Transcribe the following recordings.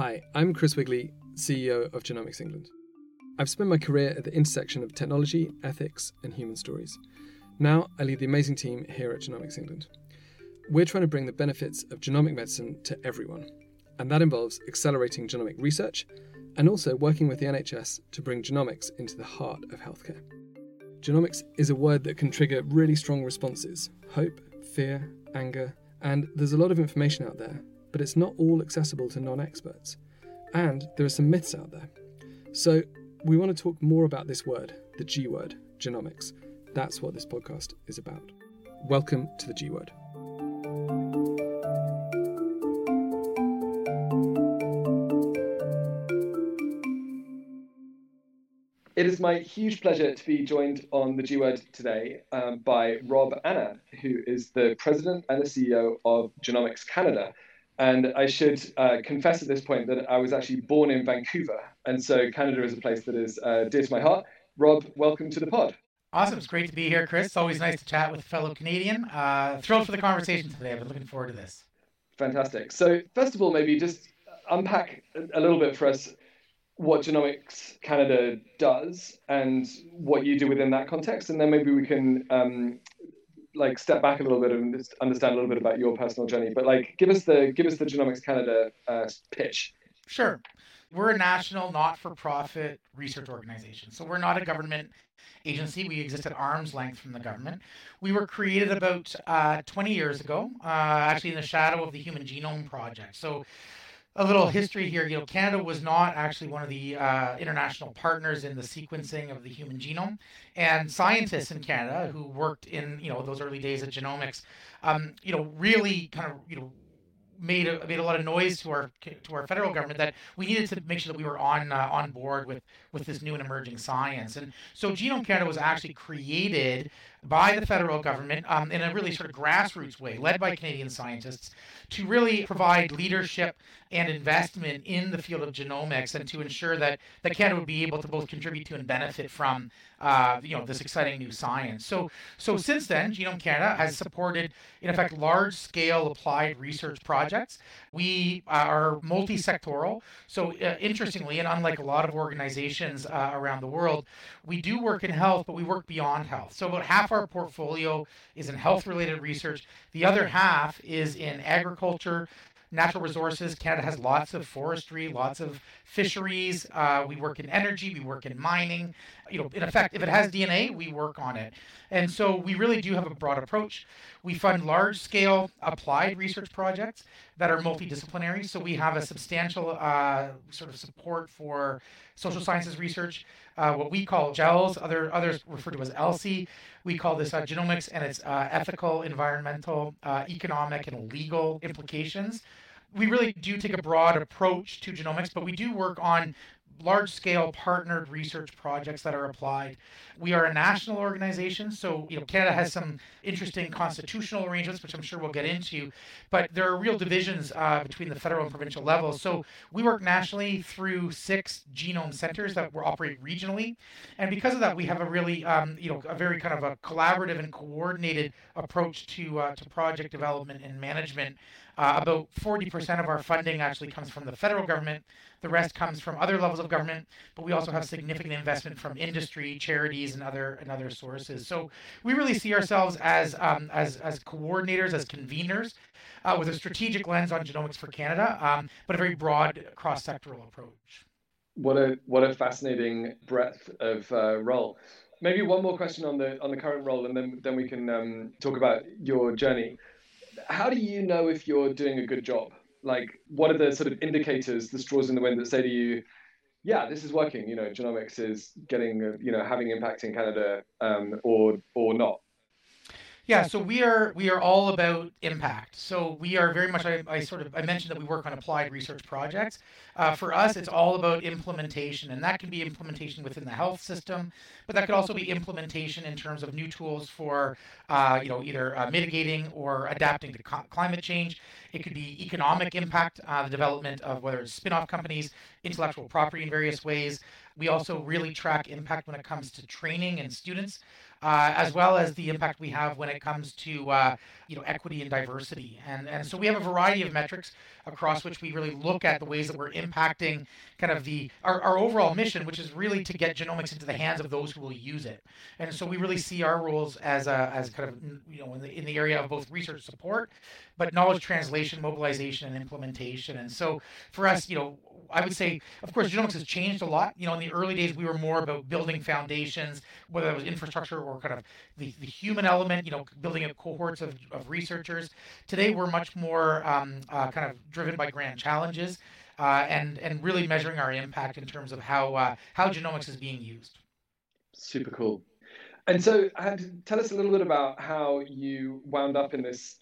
Hi, I'm Chris Wigley, CEO of Genomics England. I've spent my career at the intersection of technology, ethics, and human stories. Now I lead the amazing team here at Genomics England. We're trying to bring the benefits of genomic medicine to everyone, and that involves accelerating genomic research and also working with the NHS to bring genomics into the heart of healthcare. Genomics is a word that can trigger really strong responses hope, fear, anger, and there's a lot of information out there, but it's not all accessible to non experts. And there are some myths out there. So we want to talk more about this word, the G word, genomics. That's what this podcast is about. Welcome to the G word. It is my huge pleasure to be joined on the G Word today um, by Rob Annan, who is the president and the CEO of Genomics Canada. And I should uh, confess at this point that I was actually born in Vancouver. And so Canada is a place that is uh, dear to my heart. Rob, welcome to the pod. Awesome. It's great to be here, Chris. It's always nice to chat with a fellow Canadian. Uh, thrilled for the conversation today. I've been looking forward to this. Fantastic. So, first of all, maybe just unpack a little bit for us what Genomics Canada does and what you do within that context, and then maybe we can um, like step back a little bit and understand a little bit about your personal journey. But like, give us the give us the Genomics Canada uh, pitch. Sure. We're a national not-for-profit research organization. So we're not a government agency. We exist at arm's length from the government. We were created about uh, 20 years ago, uh, actually in the shadow of the Human Genome Project. So a little history here. You know, Canada was not actually one of the uh, international partners in the sequencing of the human genome, and scientists in Canada who worked in you know those early days of genomics, um, you know, really kind of you know made a, made a lot of noise to our to our federal government that we needed to make sure that we were on uh, on board with with this new and emerging science. And so Genome Canada was actually created by the federal government um, in a really sort of grassroots way, led by Canadian scientists, to really provide leadership and investment in the field of genomics and to ensure that, that Canada would be able to both contribute to and benefit from uh, you know this exciting new science. So so since then, Genome Canada has supported in effect large scale applied research projects. We are multi-sectoral. So uh, interestingly, and unlike a lot of organizations uh, around the world, we do work in health, but we work beyond health. So about half our portfolio is in health related research. The other half is in agriculture, natural resources. Canada has lots of forestry, lots of fisheries. Uh, we work in energy, we work in mining. You know, in effect, if it has DNA, we work on it. And so we really do have a broad approach. We fund large scale applied research projects that are multidisciplinary. So we have a substantial uh, sort of support for social sciences research, uh, what we call GELS, other, others refer to as ELSI. We call this uh, genomics and its uh, ethical, environmental, uh, economic, and legal implications we really do take a broad approach to genomics, but we do work on large scale partnered research projects that are applied. We are a national organization, so you know Canada has some interesting constitutional arrangements, which I'm sure we'll get into. But there are real divisions uh, between the federal and provincial levels. So we work nationally through six genome centers that operate regionally, and because of that, we have a really um, you know a very kind of a collaborative and coordinated approach to uh, to project development and management. Uh, about 40% of our funding actually comes from the federal government. The rest comes from other levels of government, but we also have significant investment from industry, charities, and other and other sources. So we really see ourselves as um, as as coordinators, as conveners, uh, with a strategic lens on genomics for Canada, um, but a very broad cross-sectoral approach. What a what a fascinating breadth of uh, role. Maybe one more question on the on the current role, and then then we can um, talk about your journey how do you know if you're doing a good job? Like, what are the sort of indicators, the straws in the wind that say to you, yeah, this is working. You know, genomics is getting, you know, having impact in Canada, um, or or not. Yeah, so we are we are all about impact. So we are very much. I, I sort of I mentioned that we work on applied research projects. Uh, for us, it's all about implementation, and that can be implementation within the health system, but that could also be implementation in terms of new tools for, uh, you know, either uh, mitigating or adapting to co- climate change. It could be economic impact, uh, the development of whether it's spin-off companies, intellectual property in various ways. We also really track impact when it comes to training and students. Uh, as well as the impact we have when it comes to uh, you know equity and diversity. And and so we have a variety of metrics across which we really look at the ways that we're impacting kind of the our, our overall mission, which is really to get genomics into the hands of those who will use it. And so we really see our roles as a as kind of you know in the in the area of both research support, but knowledge translation, mobilization, and implementation. And so for us, you know, I would say, of course, genomics has changed a lot. You know, in the early days, we were more about building foundations, whether that was infrastructure or kind of the, the human element, you know, building up cohorts of, of researchers. Today, we're much more um, uh, kind of driven by grand challenges uh, and, and really measuring our impact in terms of how, uh, how genomics is being used. Super cool. And so, and tell us a little bit about how you wound up in this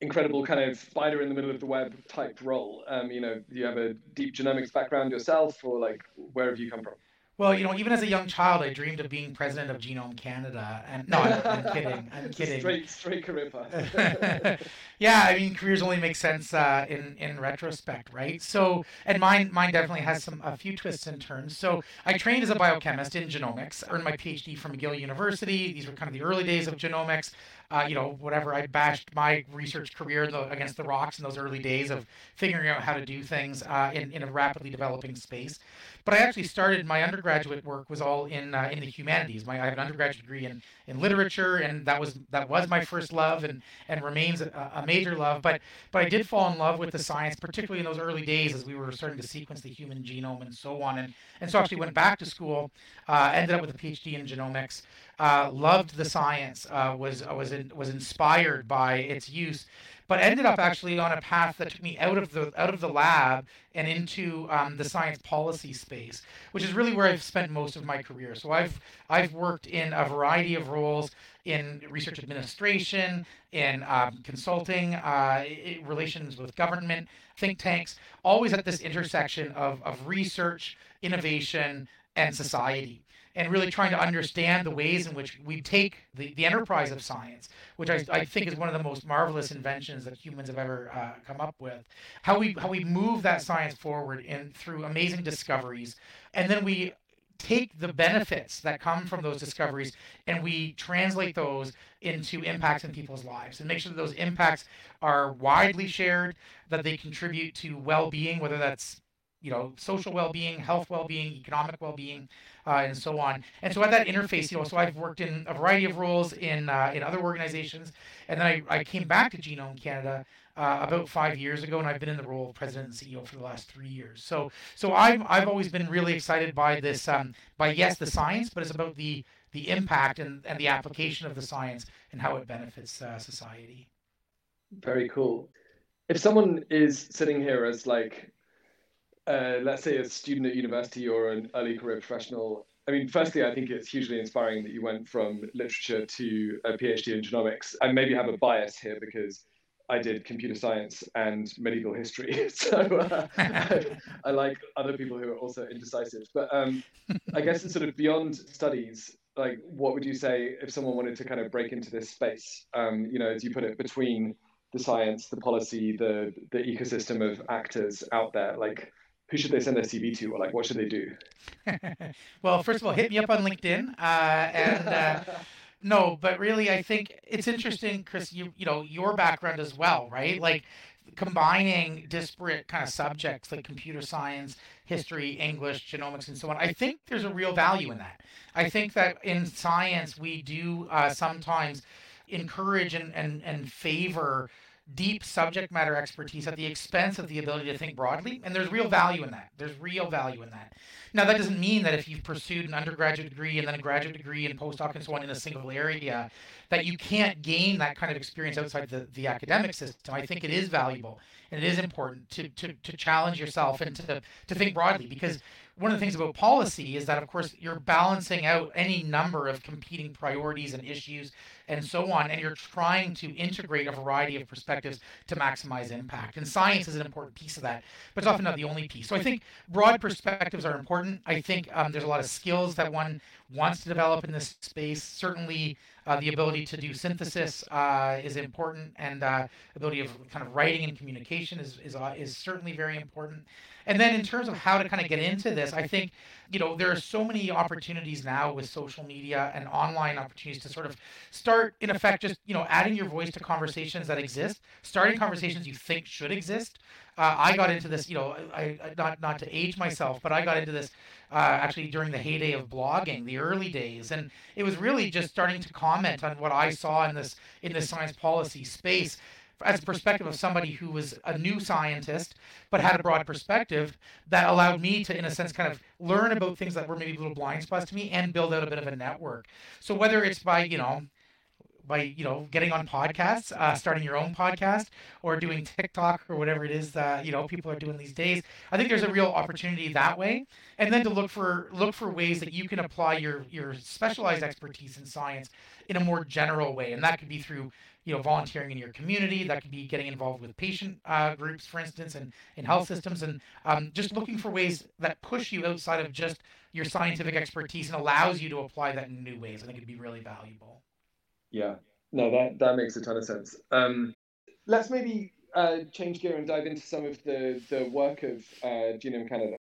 incredible kind of spider in the middle of the web type role. Um, you know, do you have a deep genomics background yourself, or like where have you come from? Well, you know, even as a young child, I dreamed of being president of Genome Canada. And no, I'm, I'm kidding. I'm kidding. Straight, straight career path. yeah, I mean, careers only make sense uh, in in retrospect, right? So, and mine mine definitely has some a few twists and turns. So, I trained as a biochemist in genomics, earned my PhD from McGill University. These were kind of the early days of genomics uh, you know, whatever. I bashed my research career the, against the rocks in those early days of figuring out how to do things uh, in, in a rapidly developing space. But I actually started my undergraduate work was all in uh, in the humanities. My I have an undergraduate degree in, in literature, and that was that was my first love, and and remains a, a major love. But but I did fall in love with the science, particularly in those early days as we were starting to sequence the human genome and so on. And and so I actually went back to school, uh, ended up with a PhD in genomics uh, loved the science, uh, was was in, was inspired by its use, but ended up actually on a path that took me out of the out of the lab and into um, the science policy space, which is really where I've spent most of my career. So I've I've worked in a variety of roles in research administration, in um, consulting, uh, relations with government, think tanks, always at this intersection of, of research, innovation, and society and really trying to understand the ways in which we take the, the enterprise of science, which I, I think is one of the most marvelous inventions that humans have ever uh, come up with, how we how we move that science forward in through amazing discoveries, and then we take the benefits that come from those discoveries and we translate those into impacts in people's lives and make sure that those impacts are widely shared, that they contribute to well-being, whether that's you know social well-being, health well-being, economic well-being, uh, and so on. And so at that interface, you know, so I've worked in a variety of roles in uh, in other organizations, and then I, I came back to Genome Canada uh, about five years ago, and I've been in the role of president and CEO for the last three years. So so I've I've always been really excited by this um, by yes the science, but it's about the the impact and, and the application of the science and how it benefits uh, society. Very cool. If someone is sitting here as like uh, let's say a student at university or an early career professional, I mean, firstly, I think it's hugely inspiring that you went from literature to a PhD in genomics. I maybe have a bias here because I did computer science and medieval history, so uh, I, I, like other people who are also indecisive. But um, I guess it's sort of beyond studies. Like, what would you say if someone wanted to kind of break into this space? Um, you know, as you put it, between the science, the policy, the the ecosystem of actors out there. Like, who should they send their CV to, or like what should they do? well, first of all, hit me up on LinkedIn, uh, and uh, no, but really, I think it's interesting, Chris. You you know your background as well, right? Like combining disparate kind of subjects like computer science, history, English, genomics, and so on. I think there's a real value in that. I think that in science we do uh, sometimes encourage and, and, and favor deep subject matter expertise at the expense of the ability to think broadly. And there's real value in that. There's real value in that. Now, that doesn't mean that if you've pursued an undergraduate degree and then a graduate degree and postdoc and so on in a single area, that you can't gain that kind of experience outside the, the academic system. I think it is valuable and it is important to, to, to challenge yourself and to, to think broadly because one of the things about policy is that, of course, you're balancing out any number of competing priorities and issues and so on, and you're trying to integrate a variety of perspectives to maximize impact. And science is an important piece of that, but it's often not the only piece. So I think broad perspectives are important. I think um, there's a lot of skills that one wants to develop in this space. Certainly, uh, the ability to do synthesis uh, is important, and uh, ability of kind of writing and communication is is, uh, is certainly very important. And then in terms of how to kind of get into this, I think you know, there are so many opportunities now with social media and online opportunities to sort of start, in effect, just, you know, adding your voice to conversations that exist, starting conversations you think should exist. Uh, I got into this, you know, I, I, not not to age myself, but I got into this uh, actually during the heyday of blogging, the early days, and it was really just starting to comment on what I saw in this in this science policy space as a perspective of somebody who was a new scientist but had a broad perspective that allowed me to in a sense kind of learn about things that were maybe a little blind spots to me and build out a bit of a network. So whether it's by you know by you know getting on podcasts uh, starting your own podcast or doing tiktok or whatever it is that you know people are doing these days i think there's a real opportunity that way. And then to look for look for ways that you can apply your your specialized expertise in science in a more general way. And that could be through you know volunteering in your community that could be getting involved with patient uh, groups for instance and in health systems and um, just looking for ways that push you outside of just your scientific expertise and allows you to apply that in new ways i think it'd be really valuable yeah, no, that that makes a ton of sense. Um, let's maybe uh, change gear and dive into some of the the work of uh, Genome Canada.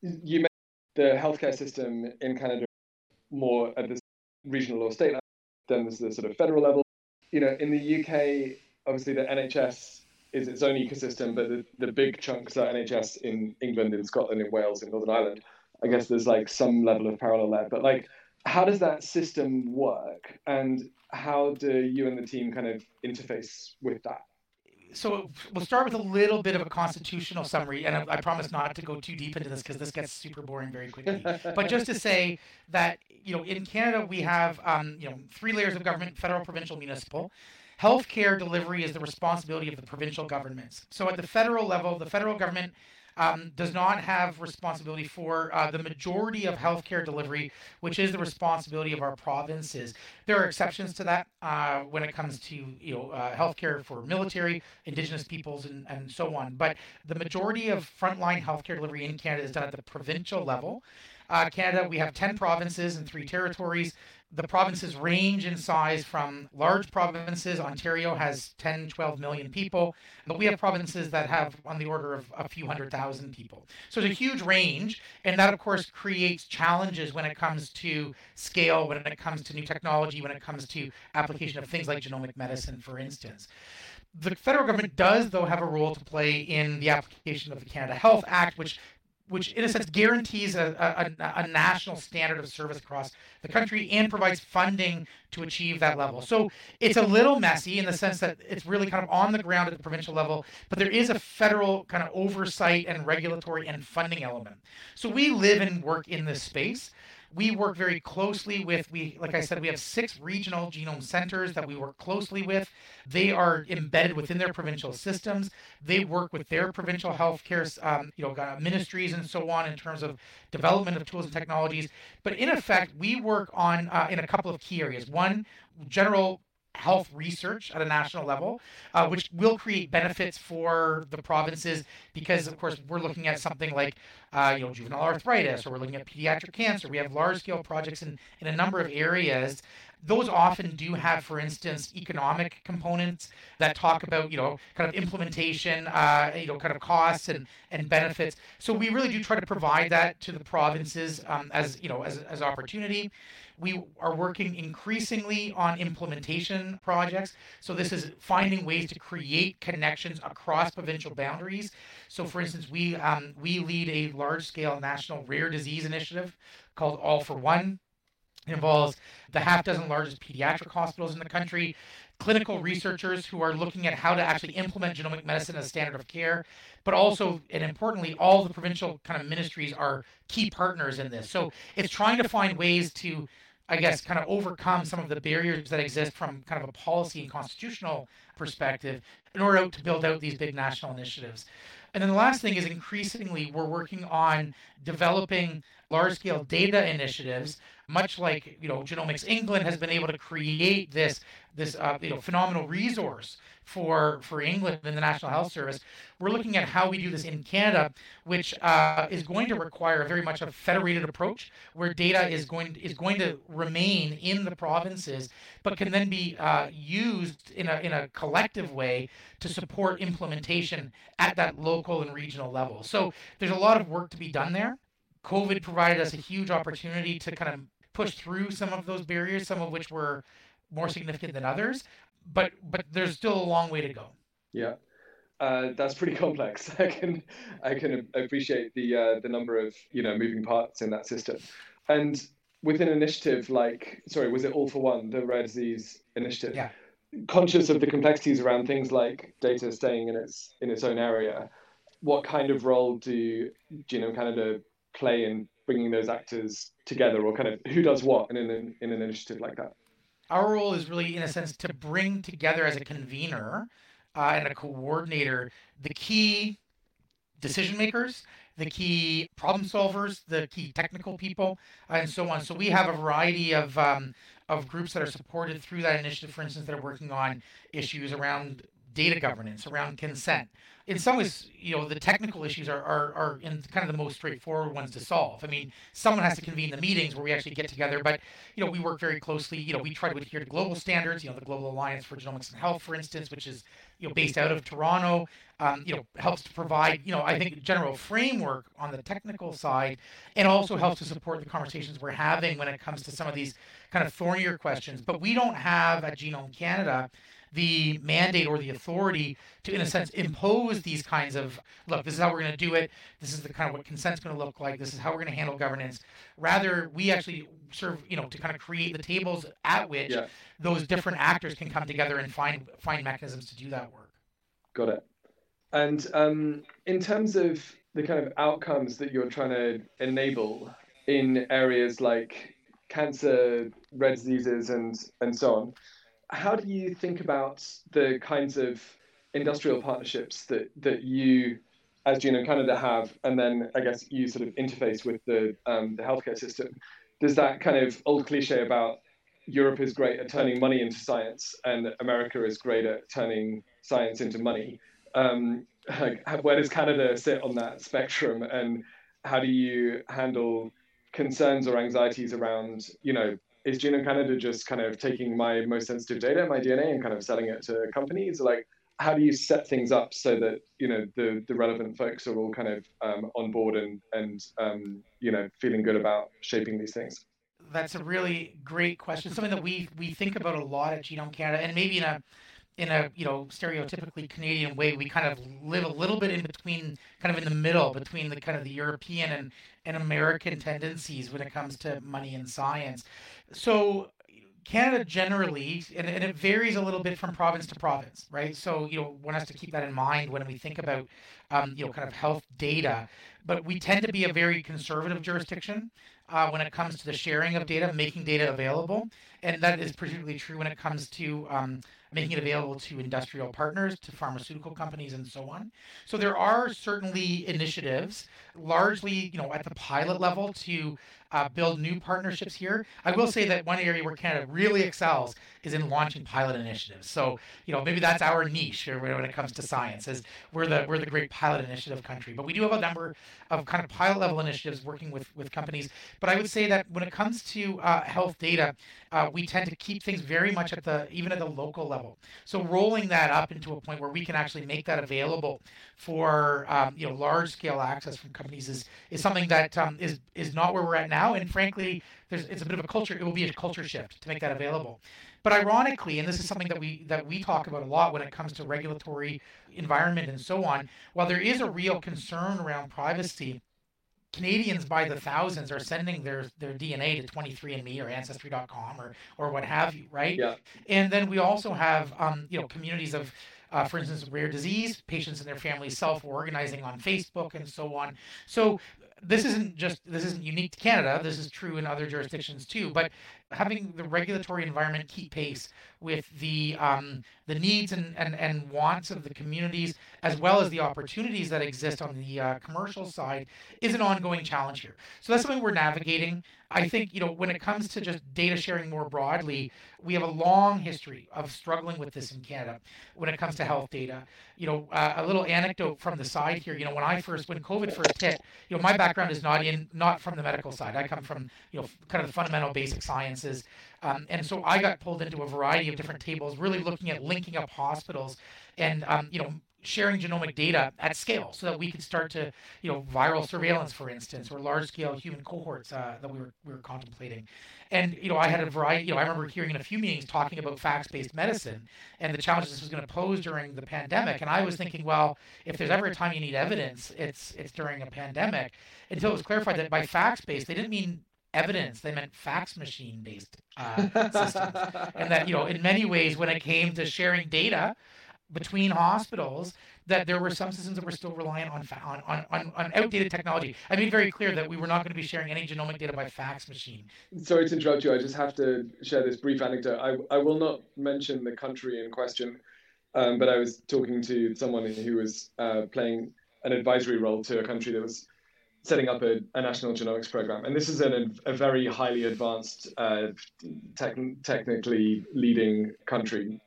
You mentioned the healthcare system in Canada more at the regional or state level than the sort of federal level. You know, in the UK, obviously the NHS is its own ecosystem, but the, the big chunks are NHS in England, in Scotland, in Wales, in Northern Ireland. I guess there's like some level of parallel there, but like, how does that system work? And how do you and the team kind of interface with that? So we'll start with a little bit of a constitutional summary, and I, I promise not to go too deep into this because this gets super boring very quickly. but just to say that you know, in Canada we have um, you know three layers of government: federal, provincial, municipal. Healthcare delivery is the responsibility of the provincial governments. So at the federal level, the federal government um, does not have responsibility for uh, the majority of healthcare delivery, which is the responsibility of our provinces. There are exceptions to that uh, when it comes to you know uh, healthcare for military, Indigenous peoples, and, and so on. But the majority of frontline healthcare delivery in Canada is done at the provincial level. Uh, Canada, we have 10 provinces and three territories. The provinces range in size from large provinces. Ontario has 10, 12 million people, but we have provinces that have on the order of a few hundred thousand people. So it's a huge range, and that, of course, creates challenges when it comes to scale, when it comes to new technology, when it comes to application of things like genomic medicine, for instance. The federal government does, though, have a role to play in the application of the Canada Health Act, which which in a sense guarantees a, a, a, national standard of service across the country and provides funding to achieve that level. So it's a little messy in the sense that it's really kind of on the ground at the provincial level, but there is a federal kind of oversight and regulatory and funding element. So we live and work in this space. We work very closely with we like I said we have six regional genome centers that we work closely with. They are embedded within their provincial systems. They work with their provincial healthcare um, you know ministries and so on in terms of development of tools and technologies. But in effect, we work on uh, in a couple of key areas. One, general health research at a national level, uh, which will create benefits for the provinces because, of course, we're looking at something like, uh, you know, juvenile arthritis, or we're looking at pediatric cancer. We have large-scale projects in, in a number of areas. Those often do have, for instance, economic components that talk about, you know, kind of implementation, uh, you know, kind of costs and, and benefits. So we really do try to provide that to the provinces um, as, you know, as, as opportunity. We are working increasingly on implementation projects. So this is finding ways to create connections across provincial boundaries. So for instance, we um, we lead a large-scale national rare disease initiative called All for One. It involves the half dozen largest pediatric hospitals in the country, clinical researchers who are looking at how to actually implement genomic medicine as a standard of care, but also, and importantly, all the provincial kind of ministries are key partners in this. So it's trying to find ways to I guess, kind of overcome some of the barriers that exist from kind of a policy and constitutional perspective in order to build out these big national initiatives. And then the last thing is increasingly we're working on developing large scale data initiatives, much like you know Genomics England has been able to create this this uh, you know phenomenal resource for for England and the National Health Service. We're looking at how we do this in Canada, which uh, is going to require very much a federated approach, where data is going is going to remain in the provinces, but can then be uh, used in a in a collective way to support implementation at that local and regional level. So there's a lot of work to be done there COVID provided us a huge opportunity to kind of push through some of those barriers, some of which were more significant than others. But but there's still a long way to go. Yeah. Uh, that's pretty complex. I can I can appreciate the uh, the number of you know moving parts in that system, and within an initiative like sorry was it all for one the rare disease initiative? Yeah. Conscious of the complexities around things like data staying in its in its own area, what kind of role do Genome Canada play in bringing those actors together, or kind of who does what in an in an initiative like that? Our role is really, in a sense, to bring together as a convener uh, and a coordinator the key decision makers, the key problem solvers, the key technical people, and so on. So we have a variety of um, of groups that are supported through that initiative, for instance, that are working on issues around data governance, around consent, in some ways, you know, the technical issues are, are, are in kind of the most straightforward ones to solve. I mean, someone has to convene the meetings where we actually get together, but, you know, we work very closely. You know, we try to adhere to global standards, you know, the Global Alliance for Genomics and Health, for instance, which is, you know, based out of Toronto, um, you know, helps to provide, you know, I think general framework on the technical side and also helps to support the conversations we're having when it comes to some of these kind of thornier questions. But we don't have at Genome Canada the mandate or the authority to, in a sense, impose these kinds of look, this is how we're going to do it. This is the kind of what consent's going to look like. This is how we're going to handle governance. Rather, we actually serve, you know, to kind of create the tables at which yeah. those different actors can come together and find find mechanisms to do that work. Got it. And um, in terms of the kind of outcomes that you're trying to enable in areas like cancer, rare diseases, and and so on, how do you think about the kinds of industrial partnerships that that you as Genome Canada have, and then I guess you sort of interface with the um, the healthcare system. Does that kind of old cliche about Europe is great at turning money into science and America is great at turning science into money? Um, where does Canada sit on that spectrum, and how do you handle concerns or anxieties around you know is Genome Canada just kind of taking my most sensitive data, my DNA, and kind of selling it to companies? Like, how do you set things up so that you know the the relevant folks are all kind of um, on board and and um, you know feeling good about shaping these things? That's a really great question. Something that we we think about a lot at Genome Canada, and maybe in a in a you know stereotypically Canadian way, we kind of live a little bit in between, kind of in the middle between the kind of the European and, and American tendencies when it comes to money and science. So Canada generally, and, and it varies a little bit from province to province, right? So, you know, one has to keep that in mind when we think about, um, you know, kind of health data. But we tend to be a very conservative jurisdiction uh, when it comes to the sharing of data, making data available. And that is particularly true when it comes to um, making it available to industrial partners, to pharmaceutical companies, and so on. So there are certainly initiatives, largely, you know, at the pilot level to uh, build new partnerships here. I will say that one area where Canada really excels is in launching pilot initiatives. So, you know, maybe that's our niche when it comes to science, is we're the we're the great pilot initiative country. But we do have a number of kind of pilot level initiatives working with with companies. But I would say that when it comes to uh, health data, uh, we tend to keep things very much at the even at the local level. So rolling that up into a point where we can actually make that available for um, you know large scale access from companies is is something that um, is is not where we're at now. And frankly, there's it's a bit of a culture. It will be a culture shift to make that available. But ironically, and this is something that we that we talk about a lot when it comes to regulatory environment and so on, while there is a real concern around privacy, Canadians by the thousands are sending their, their DNA to 23andMe or Ancestry.com or or what have you, right? Yeah. And then we also have um, you know communities of uh, for instance, rare disease, patients and their families self-organizing on Facebook and so on. So this isn't just this isn't unique to Canada. This is true in other jurisdictions too. But having the regulatory environment keep pace with the um, the needs and, and, and wants of the communities, as well as the opportunities that exist on the uh, commercial side, is an ongoing challenge here. So that's something we're navigating. I think you know when it comes to just data sharing more broadly, we have a long history of struggling with this in Canada when it comes to health data. You know, uh, a little anecdote from the side here. You know, when I first when COVID first hit, you know, my background is not in not from the medical side. I come from you know kind of the fundamental basic sciences. Um, and so I got pulled into a variety of different tables, really looking at linking up hospitals and um, you know sharing genomic data at scale so that we could start to, you know, viral surveillance, for instance, or large scale human cohorts uh, that we were, we were contemplating. And, you know, I had a variety, you know, I remember hearing in a few meetings talking about facts based medicine and the challenges this was going to pose during the pandemic. And I was thinking, well, if there's ever a time you need evidence, it's, it's during a pandemic. Until it was clarified that by facts based, they didn't mean evidence they meant fax machine based uh, systems and that you know in many ways when it came to sharing data between hospitals that there were some systems that were still reliant on, on, on, on outdated technology. I made very clear that we were not going to be sharing any genomic data by fax machine. Sorry to interrupt you. I just have to share this brief anecdote. I, I will not mention the country in question, um, but I was talking to someone who was uh, playing an advisory role to a country that was setting up a, a national genomics program. And this is an, a very highly advanced, uh, tech, technically leading country.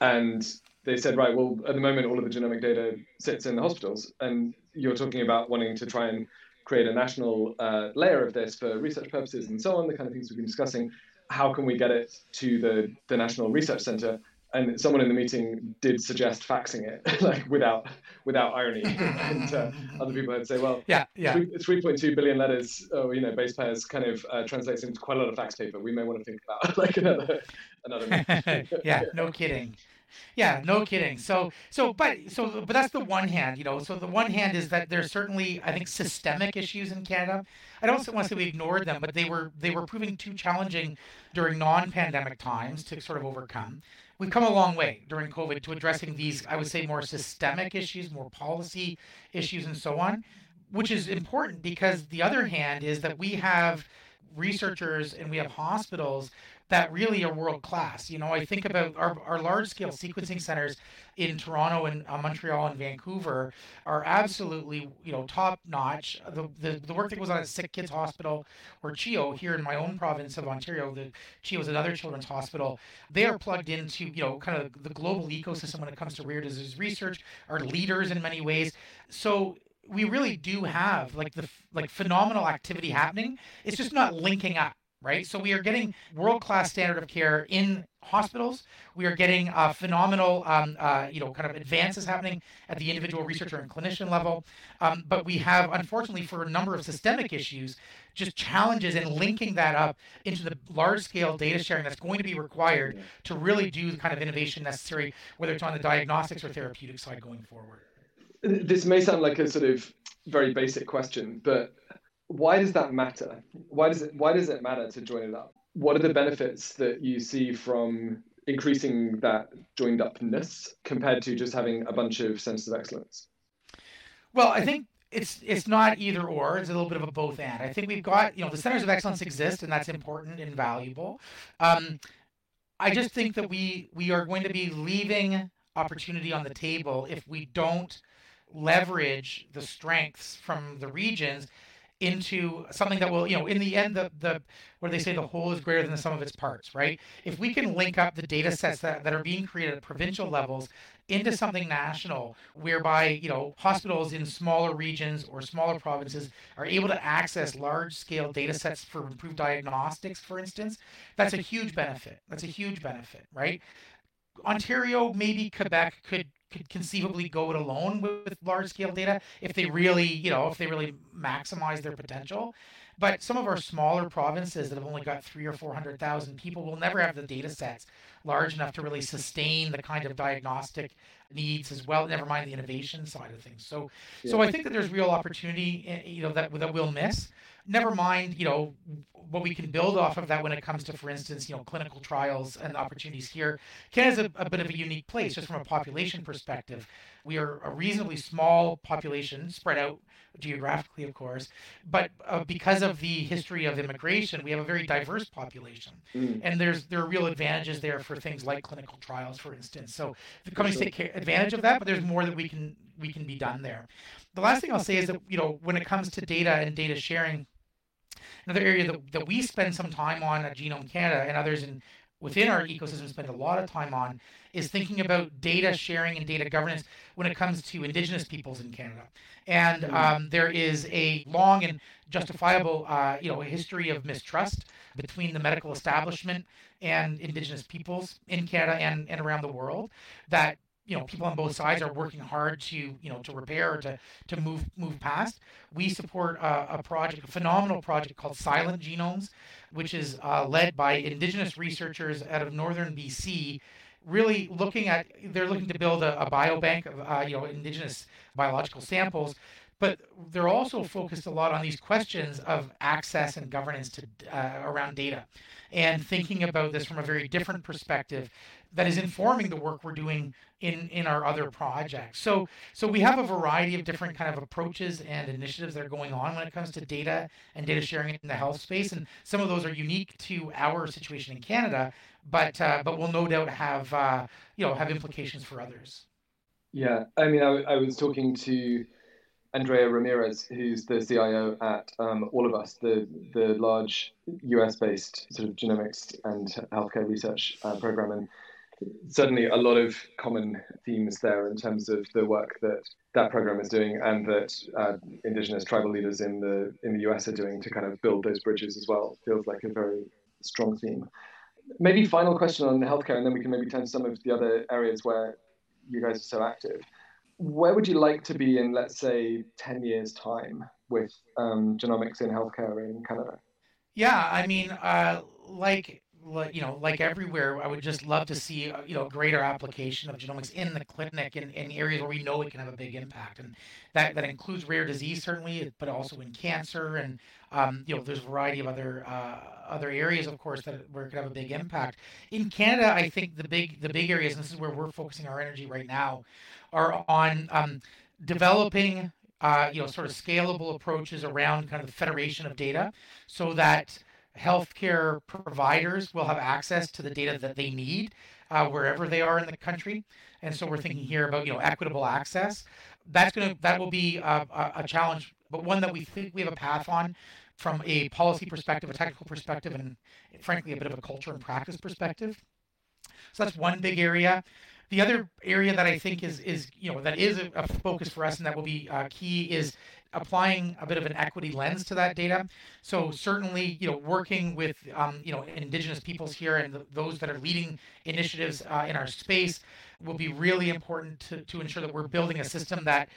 And they said, right, well, at the moment, all of the genomic data sits in the hospitals, and you're talking about wanting to try and create a national uh, layer of this for research purposes and so on, the kind of things we've been discussing. How can we get it to the, the National Research Center? And someone in the meeting did suggest faxing it, like without without irony. and uh, other people had say, well, yeah, yeah, 3.2 billion letters, oh, you know, base pairs kind of uh, translates into quite a lot of fax paper. We may want to think about like another another. yeah, no kidding. Yeah, no kidding. So, so, but, so, but that's the one hand, you know. So the one hand is that there's certainly, I think, systemic issues in Canada. I don't want to say we ignored them, but they were they were proving too challenging during non-pandemic times to sort of overcome. We've come a long way during COVID to addressing these, I would say, more systemic issues, more policy issues, and so on, which is important because the other hand is that we have researchers and we have hospitals that really are world class. You know, I think about our, our large scale sequencing centers in Toronto and uh, Montreal and Vancouver are absolutely, you know, top notch. The, the, the work that goes on at Sick Kids Hospital or CHEO here in my own province of Ontario, the CHEO is another children's hospital. They are plugged into, you know, kind of the global ecosystem when it comes to rare disease research, are leaders in many ways. So we really do have like the like phenomenal activity happening. It's just not linking up right? So we are getting world-class standard of care in hospitals. We are getting uh, phenomenal, um, uh, you know, kind of advances happening at the individual researcher and clinician level. Um, but we have, unfortunately, for a number of systemic issues, just challenges in linking that up into the large-scale data sharing that's going to be required to really do the kind of innovation necessary, whether it's on the diagnostics or therapeutic side going forward. This may sound like a sort of very basic question, but why does that matter? Why does it why does it matter to join it up? What are the benefits that you see from increasing that joined upness compared to just having a bunch of centers of excellence? Well, I think it's it's not either or. It's a little bit of a both and. I think we've got you know the centers of excellence exist, and that's important and valuable. Um, I just think that we we are going to be leaving opportunity on the table if we don't leverage the strengths from the regions into something that will, you know, in the end, the the what do they say, the whole is greater than the sum of its parts, right? If we can link up the data sets that, that are being created at provincial levels into something national, whereby, you know, hospitals in smaller regions or smaller provinces are able to access large scale data sets for improved diagnostics, for instance, that's a huge benefit. That's a huge benefit, right? Ontario, maybe Quebec could could conceivably go it alone with, with large scale data if they really, you know, if they really maximize their potential. But some of our smaller provinces that have only got three or four hundred thousand people will never have the data sets large enough to really sustain the kind of diagnostic needs as well. Never mind the innovation side of things. So, yeah. so I think that there's real opportunity, eh, you know, that that we'll miss. Never mind, you know, what we can build off of that when it comes to, for instance, you know, clinical trials and opportunities here. Canada's a, a bit of a unique place just from a population perspective. We are a reasonably small population, spread out geographically, of course, but uh, because of the history of immigration, we have a very diverse population, mm. and there's there are real advantages there for things like clinical trials, for instance. So the companies take advantage of that, but there's more that we can we can be done there. The last thing I'll say is that you know when it comes to data and data sharing, another area that, that we spend some time on at Genome Canada and others in within our ecosystem spend a lot of time on is thinking about data sharing and data governance when it comes to Indigenous peoples in Canada. And um, there is a long and justifiable, uh, you know, history of mistrust between the medical establishment and Indigenous peoples in Canada and, and around the world that you know people on both sides are working hard to you know to repair to to move move past. We support a, a project, a phenomenal project called Silent Genomes, which is uh, led by Indigenous researchers out of northern BC. Really looking at, they're looking to build a, a biobank of uh, you know Indigenous biological samples but they're also focused a lot on these questions of access and governance to uh, around data and thinking about this from a very different perspective that is informing the work we're doing in in our other projects. So so we have a variety of different kind of approaches and initiatives that are going on when it comes to data and data sharing in the health space and some of those are unique to our situation in canada but uh, but will no doubt have uh, you know have implications for others. Yeah. I mean I, I was talking to Andrea Ramirez, who's the CIO at um, All of Us, the the large US-based sort of genomics and healthcare research uh, program, and certainly a lot of common themes there in terms of the work that that program is doing, and that uh, Indigenous tribal leaders in the in the US are doing to kind of build those bridges as well. Feels like a very strong theme. Maybe final question on healthcare, and then we can maybe turn to some of the other areas where you guys are so active where would you like to be in, let's say, 10 years' time with um, genomics in healthcare in Canada? Yeah, I mean, uh, like, like, you know, like everywhere, I would just love to see, uh, you know, greater application of genomics in the clinic in, in areas where we know it can have a big impact. And that, that includes rare disease, certainly, but also in cancer. And, um, you know, there's a variety of other uh, other areas, of course, that where it could have a big impact. In Canada, I think the big the big areas, and this is where we're focusing our energy right now, are on um, developing uh, you know sort of scalable approaches around kind of the federation of data so that healthcare providers will have access to the data that they need uh, wherever they are in the country. And so we're thinking here about you know equitable access. That's going to that will be a, a, challenge but one that we think we have a path on from a policy perspective a technical perspective and frankly a bit of a culture and practice perspective. So that's one big area. The other area that I think is is you know that is a, a focus for us and that will be uh, key is applying a bit of an equity lens to that data. So certainly, you know, working with um, you know indigenous peoples here and the, those that are leading initiatives uh, in our space will be really important to, to ensure that we're building a system that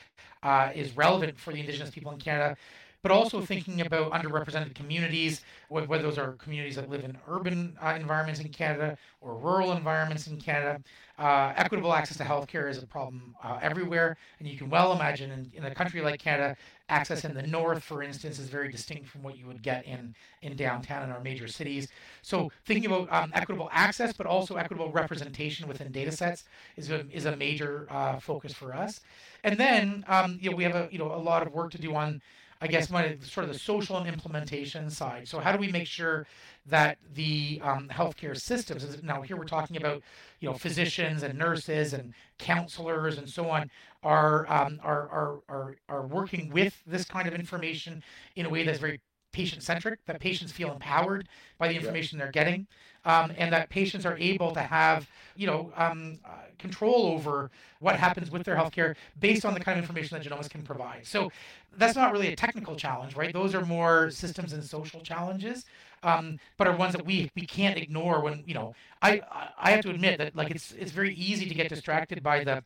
uh, is relevant for the indigenous people in Canada but also thinking about underrepresented communities, whether those are communities that live in urban uh, environments in Canada or rural environments in Canada. Uh, equitable access to healthcare is a problem uh, everywhere, and you can well imagine in, in, a country like Canada, access in the north, for instance, is very distinct from what you would get in in downtown in our major cities. So thinking about um, equitable access, but also equitable representation within data sets is a, is a major uh, focus for us. And then um, you know we have a you know a lot of work to do on I guess my sort of the social and implementation side. So how do we make sure that the um, healthcare systems now here we're talking about you know physicians and nurses and counselors and so on are um, are, are are are working with this kind of information in a way that's very patient centric, that patients feel empowered by the information they're getting, um, and that patients are able to have, you know, um, uh, control over what happens with their healthcare based on the kind of information that genomics can provide. So that's not really a technical challenge, right? Those are more systems and social challenges, um, but are ones that we we can't ignore. When you know, I I have to admit that like it's it's very easy to get distracted by the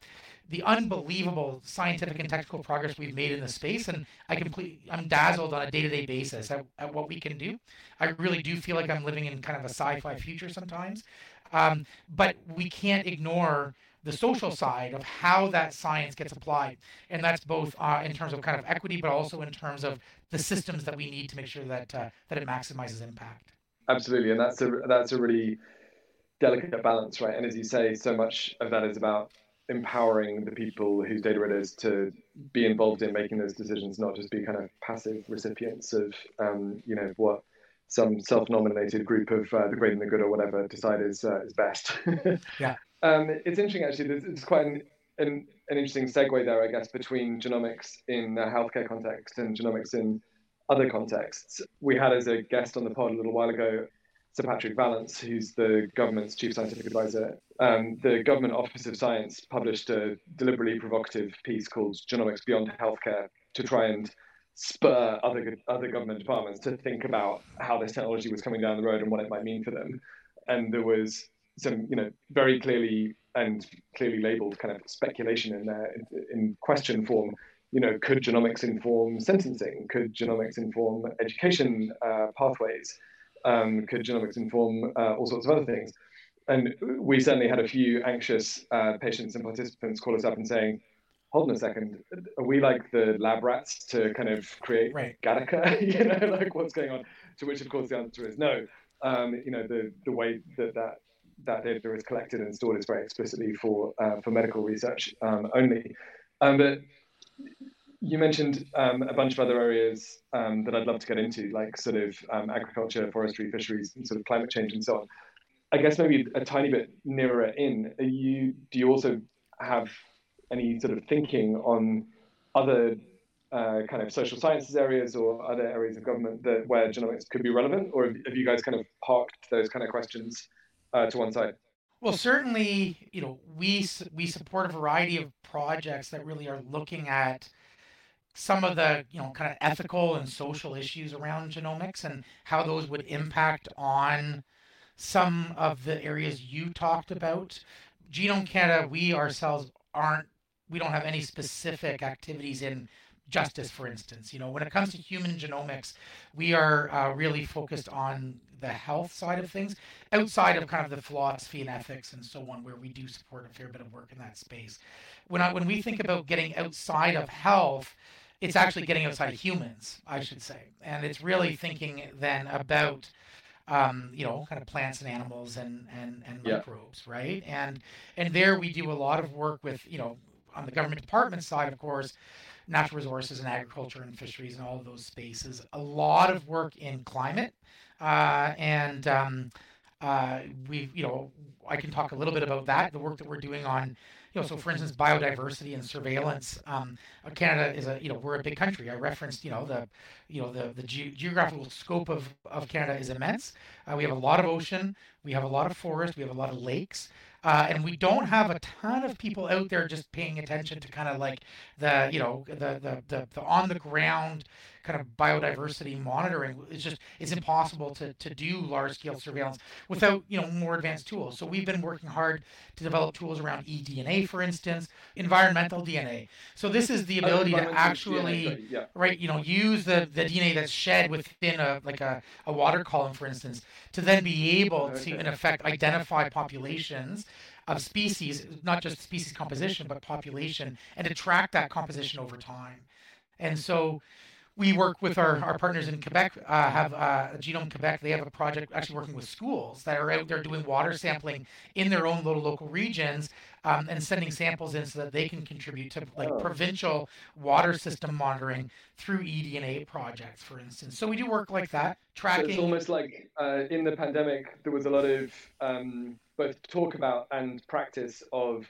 the unbelievable scientific and technical progress we've made in the space, and I completely I'm dazzled on a day-to-day basis at, at what we can do. I really do feel like I'm living in kind of a sci-fi future sometimes, um, but we can't ignore the social side of how that science gets applied, and that's both uh, in terms of kind of equity, but also in terms of the systems that we need to make sure that uh, that it maximizes impact. Absolutely, and that's a that's a really delicate balance, right? And as you say, so much of that is about empowering the people whose data it is to be involved in making those decisions, not just be kind of passive recipients of, um, you know, what some self-nominated group of uh, the great and the good or whatever decide is uh, is best. yeah. Um, it's interesting actually. It's quite an, an, an interesting segue there, I guess, between genomics in the healthcare context and genomics in other contexts. We had as a guest on the pod a little while ago Sir Patrick Vallance, who's the government's chief scientific advisor. Um, the Government Office of Science published a deliberately provocative piece called Genomics Beyond Healthcare to try and spur other other government departments to think about how this technology was coming down the road and what it might mean for them. And there was some, you know, very clearly and clearly labeled kind of speculation in there in question form. You know, could genomics inform sentencing? Could genomics inform education uh, pathways? Um, could genomics inform uh, all sorts of other things? And we certainly had a few anxious uh, patients and participants call us up and saying, hold on a second, are we like the lab rats to kind of create right. Gattaca? you know, like what's going on? To which, of course, the answer is no. Um, you know, the, the way that, that that data is collected and stored is very explicitly for uh, for medical research um, only. Um, but you mentioned um, a bunch of other areas um, that I'd love to get into, like sort of um, agriculture, forestry, fisheries, and sort of climate change and so on. I guess maybe a tiny bit nearer in. Are you do you also have any sort of thinking on other uh, kind of social sciences areas or other areas of government that where genomics could be relevant, or have you guys kind of parked those kind of questions uh, to one side? Well, certainly, you know, we we support a variety of projects that really are looking at some of the you know kind of ethical and social issues around genomics and how those would impact on some of the areas you talked about. Genome Canada, we ourselves aren't we don't have any specific activities in justice, for instance. You know, when it comes to human genomics, we are uh, really focused on the health side of things, outside of kind of the philosophy and ethics and so on, where we do support a fair bit of work in that space. When I, when we think about getting outside of health, it's actually getting outside of humans, I should say, and it's really thinking then about. Um, you know, kind of plants and animals and and, and yeah. microbes, right? And and there we do a lot of work with, you know, on the government department side, of course, natural resources and agriculture and fisheries and all of those spaces. A lot of work in climate, uh, and um, uh, we, you know, I can talk a little bit about that. The work that we're doing on, you know, so for instance, biodiversity and surveillance. Um, Canada is a, you know, we're a big country. I referenced, you know, the, you know, the the ge- geographical scope of of Canada is immense. Uh, we have a lot of ocean. We have a lot of forest. We have a lot of lakes. Uh, and we don't have a ton of people out there just paying attention to kind of like the you know the the the, the on the ground kind of biodiversity monitoring. It's just it's impossible to to do large scale surveillance without you know more advanced tools. So we've been working hard to develop tools around eDNA, for instance, environmental DNA. So this is the ability to actually DNA, yeah. right you know use the the DNA that's shed within a like a, a water column, for instance, to then be able to in effect identify populations of species, not just species composition, but population, and to track that composition over time. And so we work with our, our partners in Quebec, uh, have uh, Genome Quebec. They have a project actually working with schools that are out there doing water sampling in their own little local regions um, and sending samples in so that they can contribute to like oh. provincial water system monitoring through eDNA projects, for instance. So we do work like that, tracking. So it's almost like uh, in the pandemic, there was a lot of um, both talk about and practice of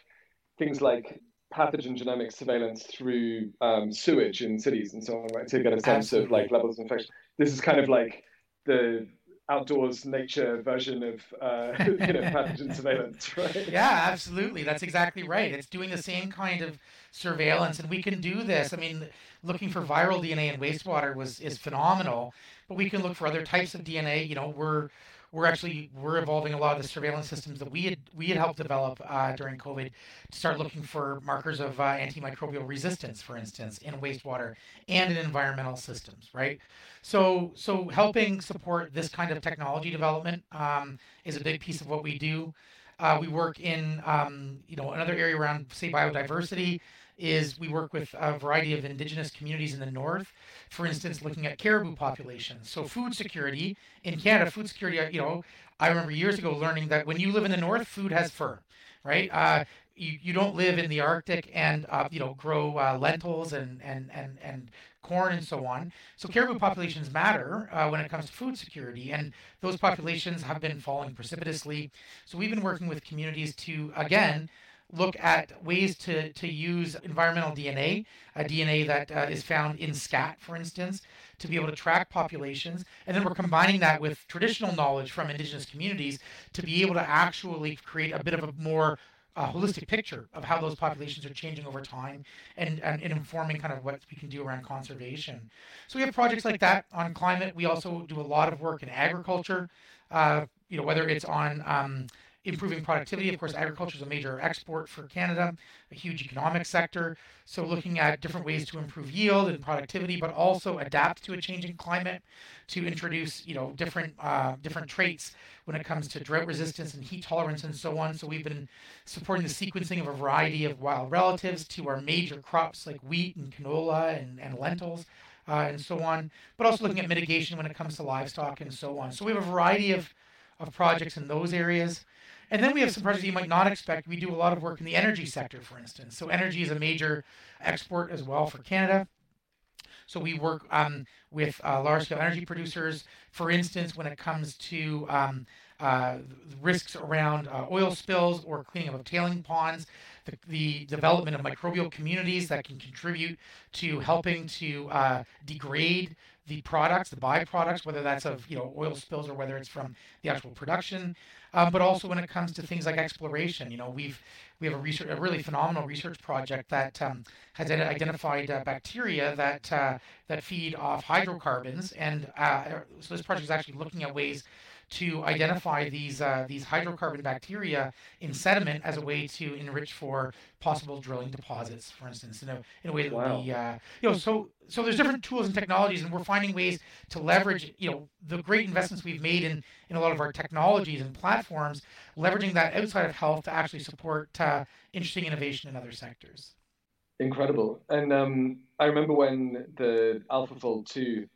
things like pathogen genomic surveillance through um, sewage in cities and so on, right? To get a sense Absolutely. of like levels of infection. This is kind of like the outdoors nature version of uh, you know pathogen surveillance, right? Yeah, absolutely. That's exactly right. It's doing the same kind of surveillance, and we can do this. I mean, looking for viral DNA in wastewater was is phenomenal, but we can look for other types of DNA. You know, we're we're actually we're evolving a lot of the surveillance systems that we had we had helped develop uh, during COVID to start looking for markers of uh, antimicrobial resistance, for instance, in wastewater and in environmental systems, right? So so helping support this kind of technology development um, is a big piece of what we do. Uh, we work in um, you know another area around say biodiversity is we work with a variety of indigenous communities in the north. For instance, looking at caribou populations. So food security in Canada, food security. You know, I remember years ago learning that when you live in the north, food has fur, right? Uh, you, you don't live in the Arctic and uh, you know grow uh, lentils and and and and corn and so on. So caribou populations matter uh, when it comes to food security, and those populations have been falling precipitously. So we've been working with communities to again look at ways to, to use environmental DNA, a DNA that uh, is found in scat, for instance, to be able to track populations. And then we're combining that with traditional knowledge from indigenous communities to be able to actually create a bit of a more uh, holistic picture of how those populations are changing over time and, and, and, informing kind of what we can do around conservation. So we have projects like that on climate. We also do a lot of work in agriculture, uh, you know, whether it's on um, improving productivity. Of course, agriculture is a major export for Canada, a huge economic sector. So looking at different ways to improve yield and productivity, but also adapt to a changing climate, to introduce you know different uh, different traits when it comes to drought resistance and heat tolerance and so on. So we've been supporting the sequencing of a variety of wild relatives to our major crops like wheat and canola and, and lentils. Uh, and so on, but also looking at mitigation when it comes to livestock and so on. So we have a variety of, of projects in those areas. And then we have some projects you might not expect. We do a lot of work in the energy sector, for instance. So energy is a major export as well for Canada. So we work um, with uh, large-scale energy producers, for instance, when it comes to um, uh, risks around uh, oil spills or cleaning up of tailing ponds, the, the, development of microbial communities that can contribute to helping to uh, degrade the products, the byproducts, whether that's of you know oil spills or whether it's from the actual production um, but also when it comes to things like exploration. You know, we've we have a research, a really phenomenal research project that um, has identified uh, bacteria that uh, that feed off hydrocarbons, and uh, so this project is actually looking at ways to identify these uh, these hydrocarbon bacteria in sediment as a way to enrich for possible drilling deposits, for instance, in a, in a way that wow. we, uh, you know, so so there's different tools and technologies, and we're finding ways to leverage, you know, the great investments we've made in in a lot of our technologies and platforms, leveraging that outside of health to actually support uh, interesting innovation in other sectors. Incredible, and um, I remember when the AlphaFold two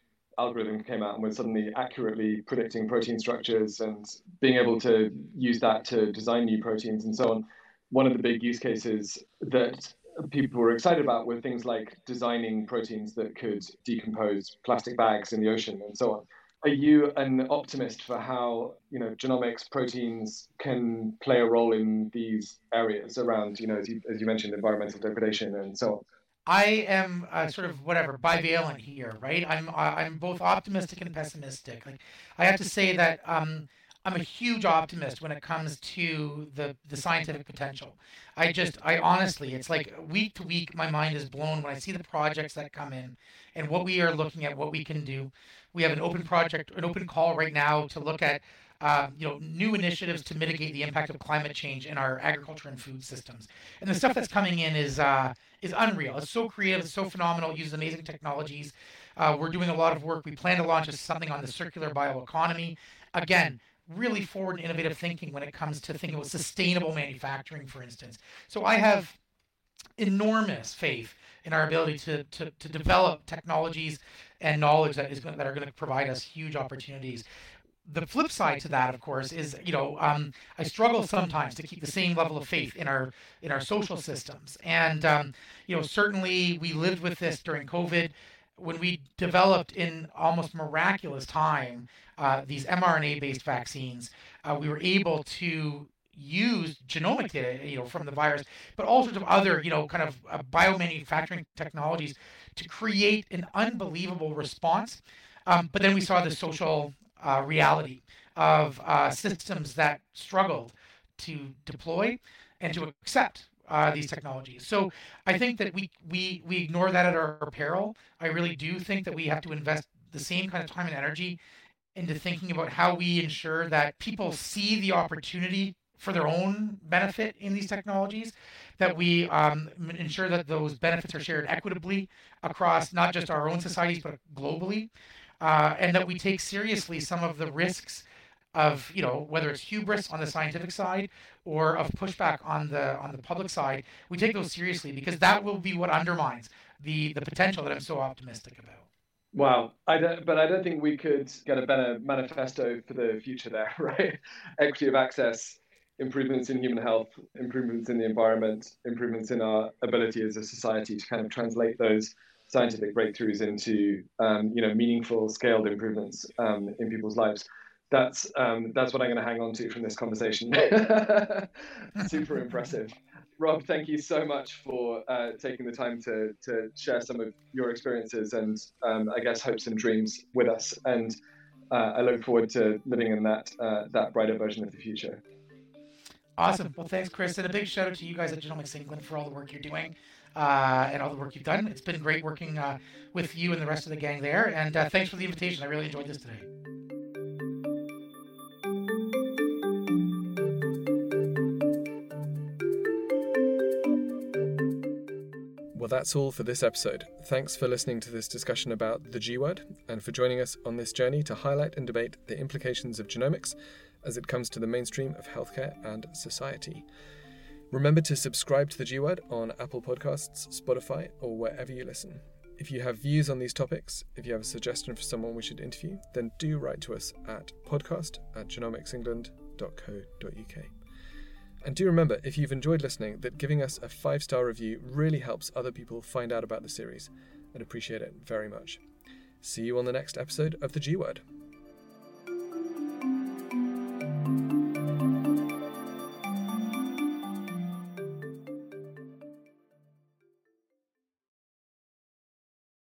algorithm came out and was suddenly accurately predicting protein structures and being able to use that to design new proteins and so on. One of the big use cases that people were excited about were things like designing proteins that could decompose plastic bags in the ocean and so on. Are you an optimist for how you know genomics proteins can play a role in these areas around you know as you, as you mentioned environmental degradation and so on? I am uh, sort of whatever bivalent here, right? I'm uh, I'm both optimistic and pessimistic. Like I have to say that um, I'm a huge optimist when it comes to the the scientific potential. I just I honestly, it's like week to week, my mind is blown when I see the projects that come in and what we are looking at, what we can do. We have an open project, an open call right now to look at uh, you know, new initiatives to mitigate the impact of climate change in our agriculture and food systems. And the stuff that's coming in is uh, is unreal. It's so creative, it's so phenomenal. It uses amazing technologies. Uh, we're doing a lot of work. We plan to launch something on the circular bioeconomy. Again, really forward and innovative thinking when it comes to thinking about sustainable manufacturing, for instance. So I have enormous faith in our ability to, to, to develop technologies and knowledge that is going, that are going to provide us huge opportunities the flip side to that, of course, is you know um, I struggle sometimes to keep the same level of faith in our in our social systems, and um, you know certainly we lived with this during COVID when we developed in almost miraculous time uh, these mRNA-based vaccines. Uh, we were able to use genomic data, you know, from the virus, but all sorts of other, you know, kind of uh, biomanufacturing technologies to create an unbelievable response. Um, but then we saw the social uh, reality of uh, systems that struggled to deploy and to accept uh, these technologies. So I think that we, we, we ignore that at our peril. I really do think that we have to invest the same kind of time and energy into thinking about how we ensure that people see the opportunity for their own benefit in these technologies, that we um, ensure that those benefits are shared equitably across not just our own societies, but globally uh, and that we take seriously some of the risks of you know whether it's hubris on the scientific side or of pushback on the on the public side we take those seriously because that will be what undermines the the potential that i'm so optimistic about. Wow I don't, but i don't think we could get a better manifesto for the future there right? Equity of access improvements in human health improvements in the environment improvements in our ability as a society to kind of translate those scientific breakthroughs into um, you know meaningful scaled improvements um, in people's lives. That's um, that's what i'm going to hang on to from this conversation. Super impressive. Rob thank you so much for uh, taking the time to to share some of your experiences and um, i guess hopes and dreams with us. And uh, i look forward to living in that uh, that brighter version of the future. Awesome. Well, thanks, Chris. And a big shout out to you guys at Genomics England for all the work you're doing uh, and all the work you've done. It's been great working uh, with you and the rest of the gang there. And uh, thanks for the invitation. I really enjoyed this today. Well, that's all for this episode. Thanks for listening to this discussion about the G word and for joining us on this journey to highlight and debate the implications of genomics as it comes to the mainstream of healthcare and society. Remember to subscribe to the G Word on Apple Podcasts, Spotify, or wherever you listen. If you have views on these topics, if you have a suggestion for someone we should interview, then do write to us at podcast at genomicsengland.co.uk. And do remember, if you've enjoyed listening, that giving us a five star review really helps other people find out about the series. I'd appreciate it very much. See you on the next episode of The G Word.